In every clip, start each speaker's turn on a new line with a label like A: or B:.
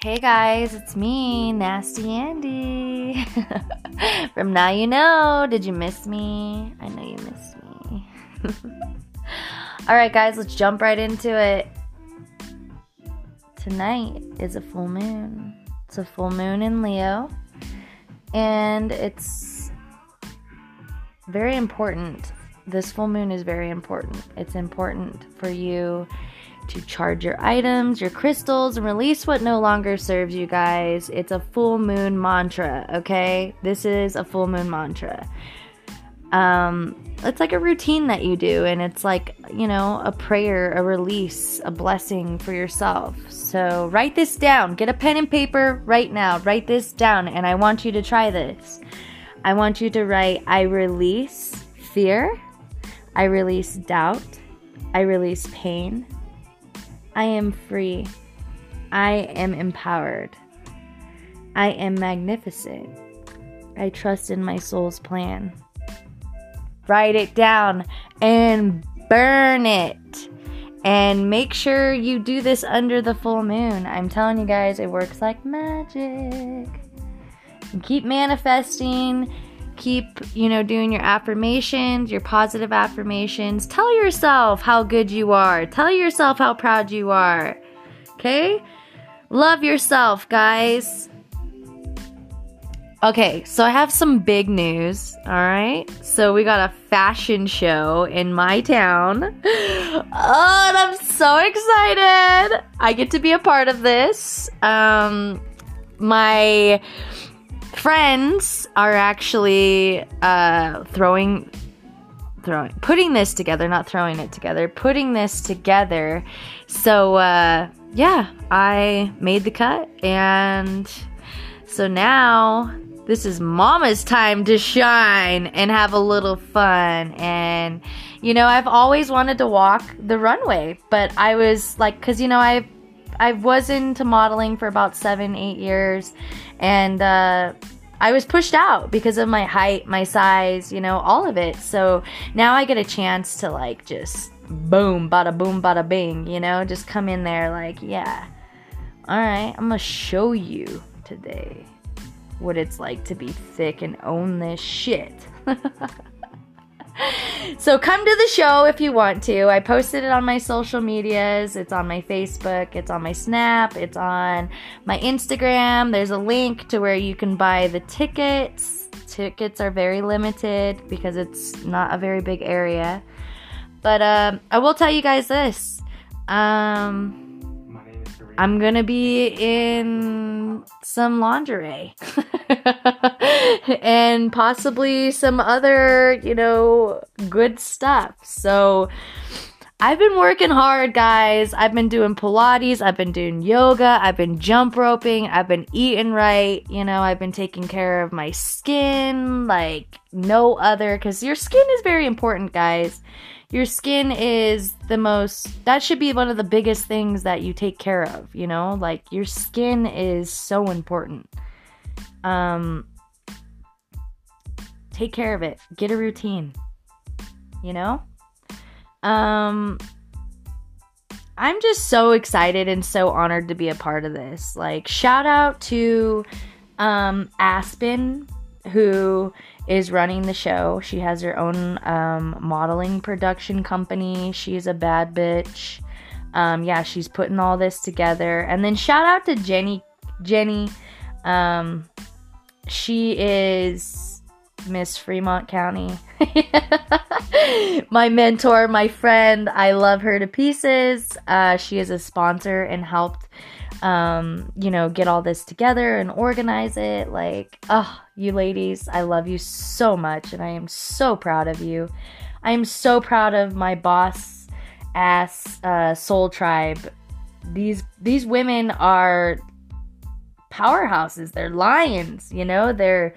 A: Hey guys, it's me, Nasty Andy. From Now You Know. Did you miss me? I know you missed me. Alright, guys, let's jump right into it. Tonight is a full moon. It's a full moon in Leo. And it's very important. This full moon is very important. It's important for you to charge your items, your crystals, and release what no longer serves you guys. It's a full moon mantra, okay? This is a full moon mantra. Um, it's like a routine that you do, and it's like, you know, a prayer, a release, a blessing for yourself. So write this down. Get a pen and paper right now. Write this down, and I want you to try this. I want you to write, I release fear, I release doubt, I release pain. I am free. I am empowered. I am magnificent. I trust in my soul's plan. Write it down and burn it. And make sure you do this under the full moon. I'm telling you guys, it works like magic. And keep manifesting. Keep, you know, doing your affirmations, your positive affirmations. Tell yourself how good you are. Tell yourself how proud you are. Okay? Love yourself, guys. Okay, so I have some big news. All right. So we got a fashion show in my town. Oh, and I'm so excited. I get to be a part of this. Um, my friends are actually uh, throwing throwing putting this together not throwing it together putting this together. So uh, yeah i made the cut and so now this is mama's time to shine and have a little fun. And you know i've always wanted to walk the runway but i was like because you know i I was into modeling for about seven, eight years, and uh, I was pushed out because of my height, my size, you know, all of it. So now I get a chance to like just boom, bada boom, bada bing, you know, just come in there like, yeah, all right, I'm gonna show you today what it's like to be thick and own this shit. so come to the show if you want to. I posted it on my social medias. It's on my Facebook, it's on my Snap, it's on my Instagram. There's a link to where you can buy the tickets. Tickets are very limited because it's not a very big area. But um, I will tell you guys this. Um, I'm gonna be in some lingerie and possibly some other, you know, good stuff. So I've been working hard, guys. I've been doing Pilates, I've been doing yoga, I've been jump roping, I've been eating right. You know, I've been taking care of my skin like no other because your skin is very important, guys your skin is the most that should be one of the biggest things that you take care of you know? Like your skin is so important. Um take care of it. Get a routine you know? Um i'm just so excited and so honored to be a part of this. Like shout out to um aspen who is running the show. She has her own um, modeling production company. She's a bad bitch. Um, yeah, she's putting all this together. And then shout out to Jenny. Jenny, um, she is Miss Fremont County. my mentor, my friend. I love her to pieces. Uh, she is a sponsor and helped um, you know, get all this together and organize it. Like, oh, you ladies, I love you so much and I am so proud of you. I am so proud of my boss ass uh, soul tribe. These these women are powerhouses. They're lions, you know? They're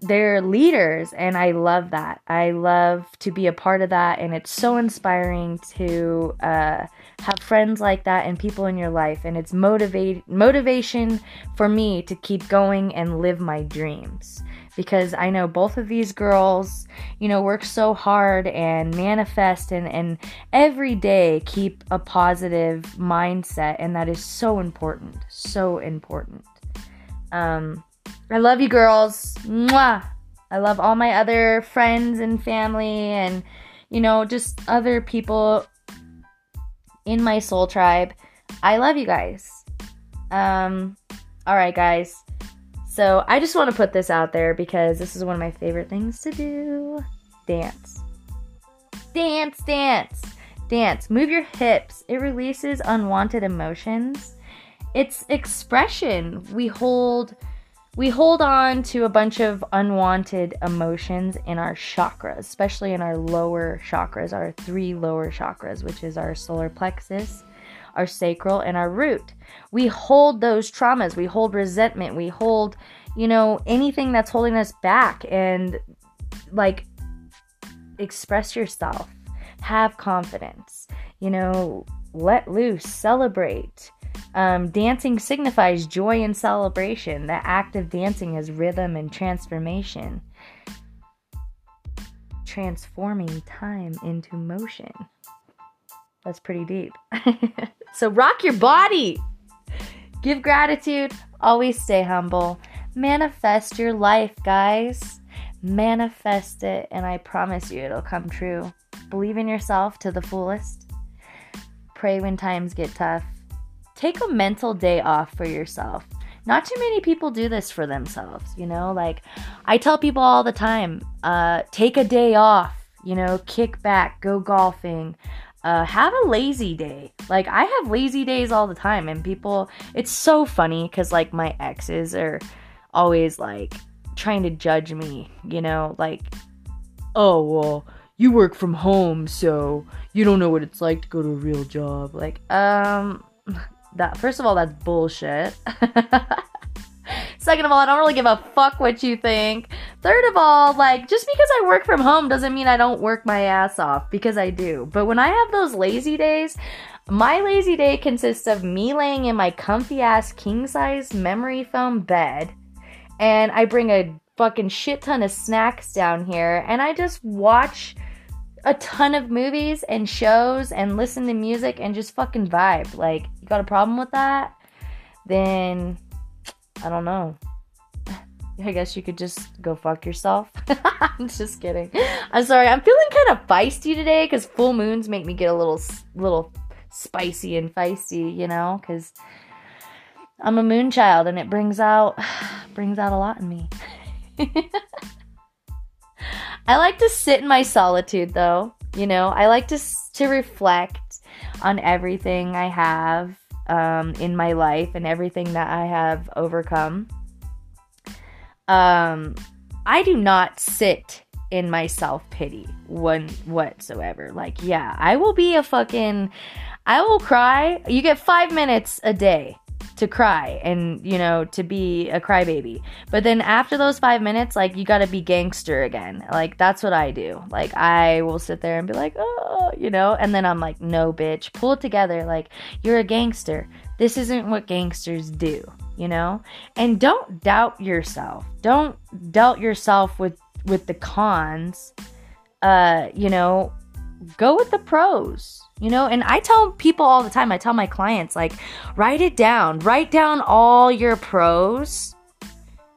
A: they're leaders and I love that. I love to be a part of that and it's so inspiring to uh, have friends like that and people in your life and it's motivate motivation for me to keep going and live my dreams because I know both of these girls, you know, work so hard and manifest and, and every day keep a positive mindset. And that is so important. So important. Um, I love you girls. Mwah! I love all my other friends and family and, you know, just other people in my soul tribe. I love you guys. Um, all right, guys. So I just want to put this out there because this is one of my favorite things to do dance. Dance, dance, dance. Move your hips. It releases unwanted emotions. It's expression. We hold we hold on to a bunch of unwanted emotions in our chakras, especially in our lower chakras, our three lower chakras, which is our solar plexus, our sacral, and our root. We hold those traumas, we hold resentment, we hold, you know, anything that's holding us back and like express yourself, have confidence, you know, let loose, celebrate um, dancing signifies joy and celebration. The act of dancing is rhythm and transformation, transforming time into motion. That's pretty deep. so, rock your body. Give gratitude. Always stay humble. Manifest your life, guys. Manifest it, and I promise you it'll come true. Believe in yourself to the fullest. Pray when times get tough take a mental day off for yourself. Not too many people do this for themselves, you know? Like, I tell people all the time uh, take a day off, you know, kick back, go golfing, uh, have a lazy day. Like, I have lazy days all the time, and people, it's so funny because, like, my exes are always like trying to judge me, you know? Like, oh, well, you work from home, so you don't know what it's like to go to a real job. Like, um, that first of all, that's bullshit. Second of all, I don't really give a fuck what you think. Third of all, like, just because I work from home doesn't mean I don't work my ass off, because I do. But when I have those lazy days, my lazy day consists of me laying in my comfy ass king size memory foam bed, and I bring a fucking shit ton of snacks down here, and I just watch a ton of movies and shows and listen to music and just fucking vibe. Like, you got a problem with that? Then I don't know. I guess you could just go fuck yourself. I'm just kidding. I'm sorry. I'm feeling kind of feisty today because full moons make me get a little, little spicy and feisty. You know, because I'm a moon child and it brings out, brings out a lot in me. I like to sit in my solitude though. You know, I like to to reflect on everything I have um, in my life and everything that I have overcome. Um, I do not sit in my self pity one whatsoever. Like, yeah, I will be a fucking, I will cry. You get five minutes a day to cry and you know to be a crybaby. But then after those five minutes like you gotta be gangster again. Like that's what i do. Like i will sit there and be like oh you know? And then i'm like no bitch pull it together. Like you're a gangster. This isn't what gangsters do you know? And don't doubt yourself. Don't doubt yourself with with the cons uh you know go with the pros you know, and I tell people all the time, I tell my clients, like, write it down, write down all your pros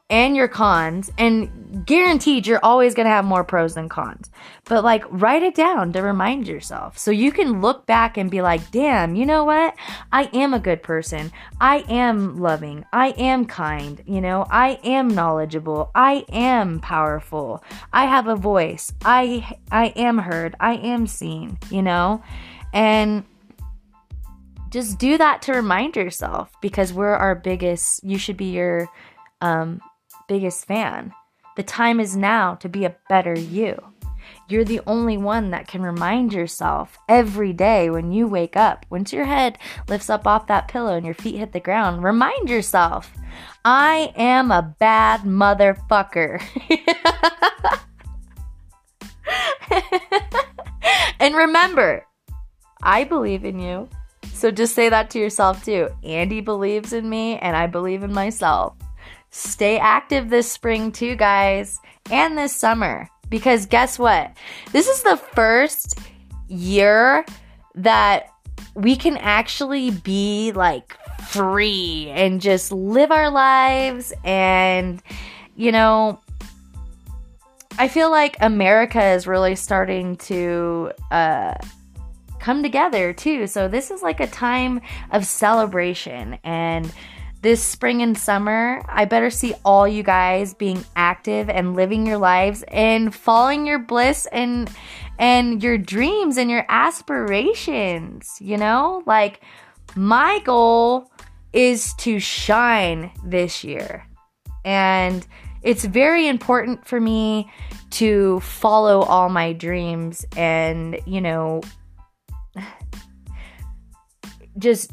A: and your cons, and guaranteed you're always gonna have more pros than cons. But like, write it down to remind yourself so you can look back and be like, damn, you know what? I am a good person. I am loving. I am kind. You know, I am knowledgeable. I am powerful. I have a voice. I I am heard. I am seen. You know. And just do that to remind yourself because we're our biggest, you should be your um, biggest fan. The time is now to be a better you. You're the only one that can remind yourself every day when you wake up, once your head lifts up off that pillow and your feet hit the ground, remind yourself, I am a bad motherfucker. and remember, I believe in you. So just say that to yourself too. Andy believes in me and I believe in myself. Stay active this spring too, guys, and this summer. Because guess what? This is the first year that we can actually be like free and just live our lives. And, you know, I feel like America is really starting to uh, come together too. So, this is like a time of celebration and this spring and summer, I better see all you guys being active and living your lives and following your bliss and and your dreams and your aspirations, you know? Like my goal is to shine this year. And it's very important for me to follow all my dreams and, you know, just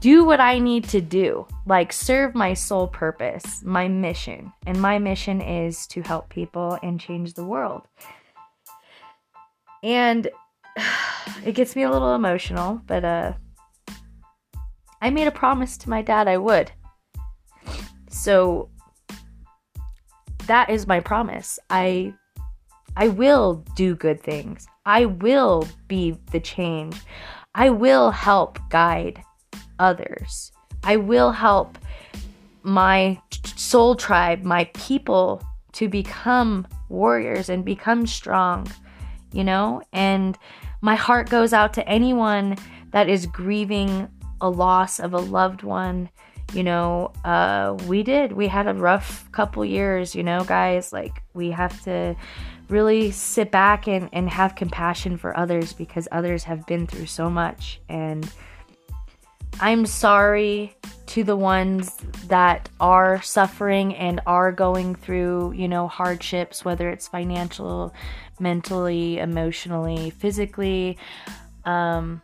A: do what I need to do, like serve my sole purpose, my mission. And my mission is to help people and change the world. And it gets me a little emotional, but uh I made a promise to my dad I would. So that is my promise. I I will do good things. I will be the change. I will help guide others. I will help my soul tribe, my people to become warriors and become strong, you know? And my heart goes out to anyone that is grieving a loss of a loved one. You know, uh, we did. We had a rough couple years, you know, guys. Like, we have to really sit back and, and have compassion for others because others have been through so much. And, I'm sorry to the ones that are suffering and are going through, you know, hardships, whether it's financial, mentally, emotionally, physically. Um,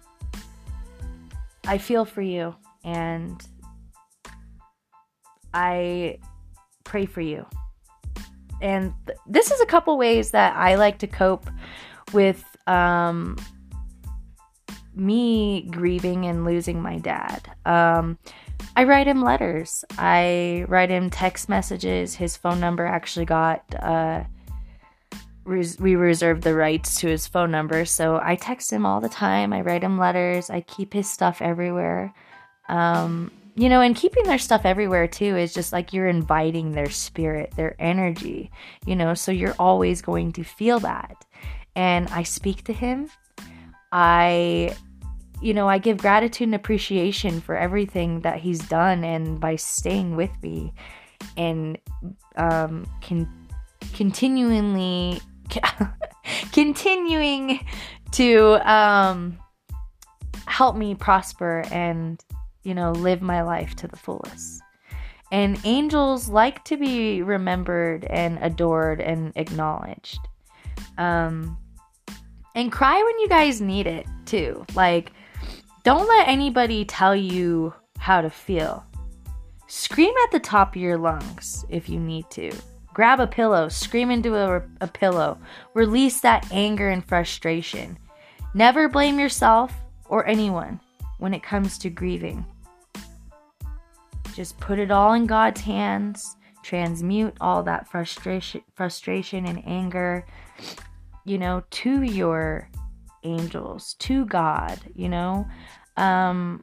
A: I feel for you and I pray for you. And th- this is a couple ways that I like to cope with um, me grieving and losing my dad. Um, I write him letters. I write him text messages. His phone number actually got. Uh, res- we reserved the rights to his phone number, so I text him all the time. I write him letters. I keep his stuff everywhere. Um, you know, and keeping their stuff everywhere too is just like you're inviting their spirit, their energy, you know, so you're always going to feel that. And I speak to him I you know, I give gratitude and appreciation for everything that he's done and by staying with me and um can continually continuing to um help me prosper and you know live my life to the fullest. And angels like to be remembered and adored and acknowledged. Um and cry when you guys need it too. Like, don't let anybody tell you how to feel. Scream at the top of your lungs if you need to. Grab a pillow, scream into a, a pillow. Release that anger and frustration. Never blame yourself or anyone when it comes to grieving. Just put it all in God's hands. Transmute all that frustration, frustration and anger you know, to your angels, to God, you know. Um,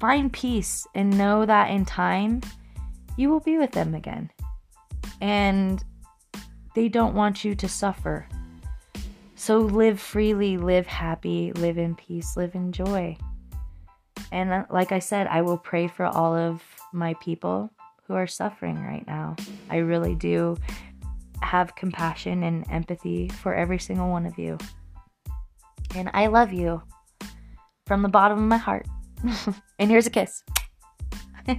A: find peace and know that in time you will be with them again. And they don't want you to suffer. So live freely, live happy, live in peace, live in joy. And uh, like I said, I will pray for all of my people who are suffering right now. I really do have compassion and empathy for every single one of you. And I love you from the bottom of my heart. and here's a kiss.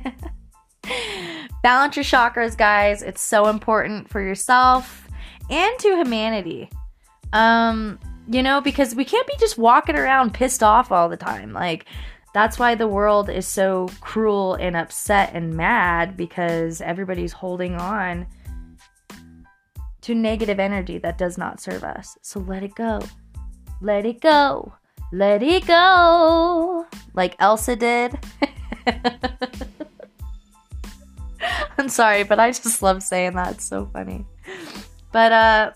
A: Balance your chakras, guys. It's so important for yourself and to humanity. Um, you know, because we can't be just walking around pissed off all the time. Like, that's why the world is so cruel and upset and mad because everybody's holding on to negative energy that does not serve us. So let it go. Let it go. Let it go. Like Elsa did. I'm sorry, but I just love saying that. It's so funny. But uh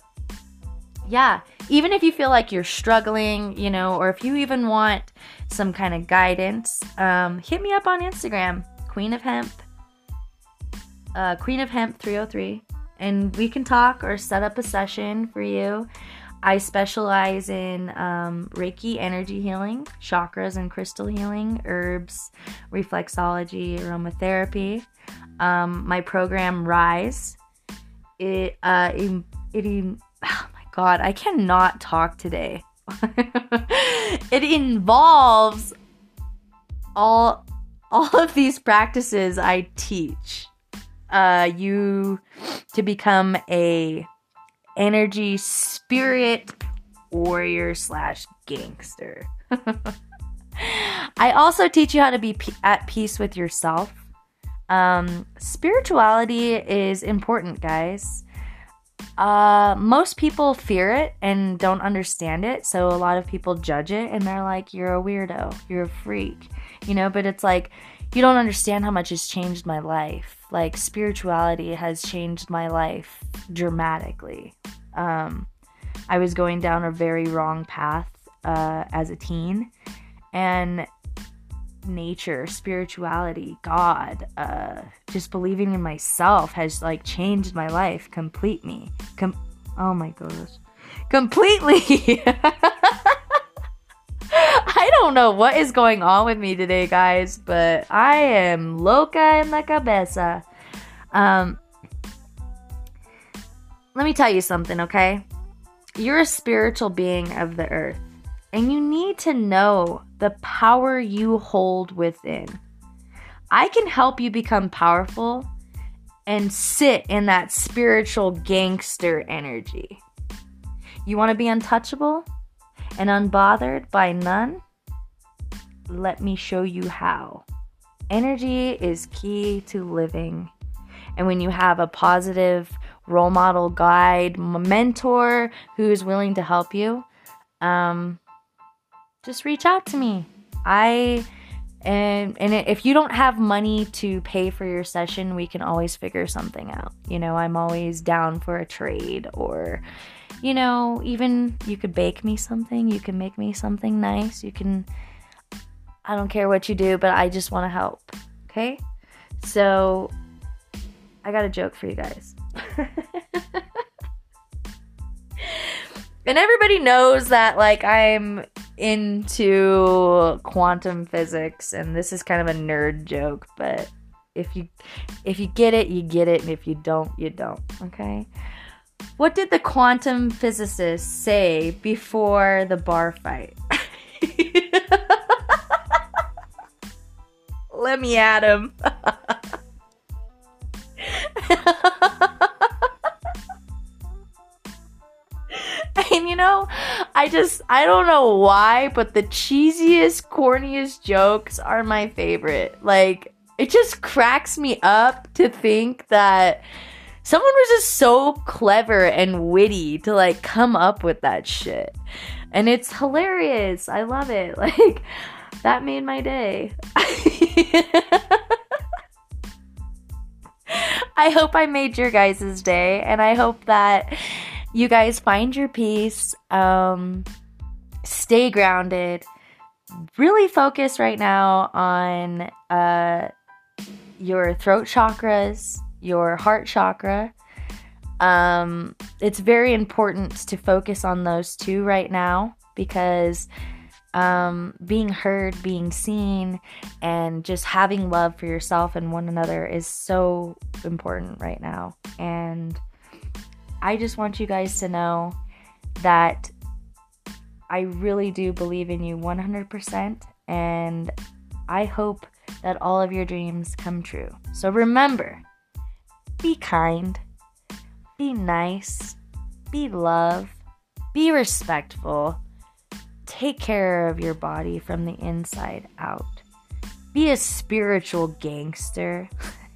A: yeah, even if you feel like you're struggling, you know, or if you even want some kind of guidance, um, hit me up on Instagram, Queen of Hemp, uh, Queen of Hemp 303, and we can talk or set up a session for you. I specialize in um, Reiki energy healing, chakras and crystal healing, herbs, reflexology, aromatherapy. Um, my program Rise, it, uh, it, it, oh my god, I cannot talk today. it involves all all of these practices I teach. Uh, you to become a energy spirit warrior slash gangster. I also teach you how to be p- at peace with yourself. Um, spirituality is important, guys. Uh, most people fear it and don't understand it, so a lot of people judge it and they're like, You're a weirdo, you're a freak, you know. But it's like, you don't understand how much it's changed my life. Like, spirituality has changed my life dramatically. Um, I was going down a very wrong path uh, as a teen, and nature, spirituality, God, uh, just believing in myself has like changed my life completely. Com- oh my gosh, completely. Don't know what is going on with me today, guys, but I am loca en la cabeza. Um, let me tell you something, okay? You're a spiritual being of the earth, and you need to know the power you hold within. I can help you become powerful and sit in that spiritual gangster energy. You want to be untouchable and unbothered by none? Let me show you how. Energy is key to living. And when you have a positive role model, guide, mentor who is willing to help you, um, just reach out to me. I and and if you don't have money to pay for your session, we can always figure something out. You know, I'm always down for a trade or you know, even you could bake me something, you can make me something nice. You can I don't care what you do, but I just want to help. Okay? So I got a joke for you guys. and everybody knows that like I'm into quantum physics and this is kind of a nerd joke, but if you if you get it, you get it, and if you don't, you don't, okay? What did the quantum physicist say before the bar fight? Let me at him. and you know, I just, I don't know why, but the cheesiest, corniest jokes are my favorite. Like, it just cracks me up to think that someone was just so clever and witty to like come up with that shit. And it's hilarious. I love it. Like, that made my day. I hope I made your guys' day, and I hope that you guys find your peace, um, stay grounded, really focus right now on uh, your throat chakras, your heart chakra. Um, it's very important to focus on those two right now because um, being heard, being seen, and just having love for yourself and one another is so important right now. And I just want you guys to know that I really do believe in you 100%. And I hope that all of your dreams come true. So remember be kind, be nice, be love, be respectful Take care of your body from the inside out. Be a spiritual gangster.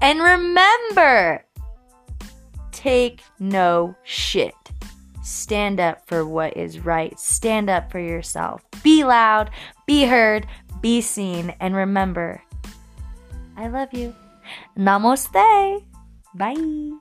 A: and remember take no shit. Stand up for what is right. Stand up for yourself. Be loud, be heard, be seen, and remember I love you. Namaste. Bye.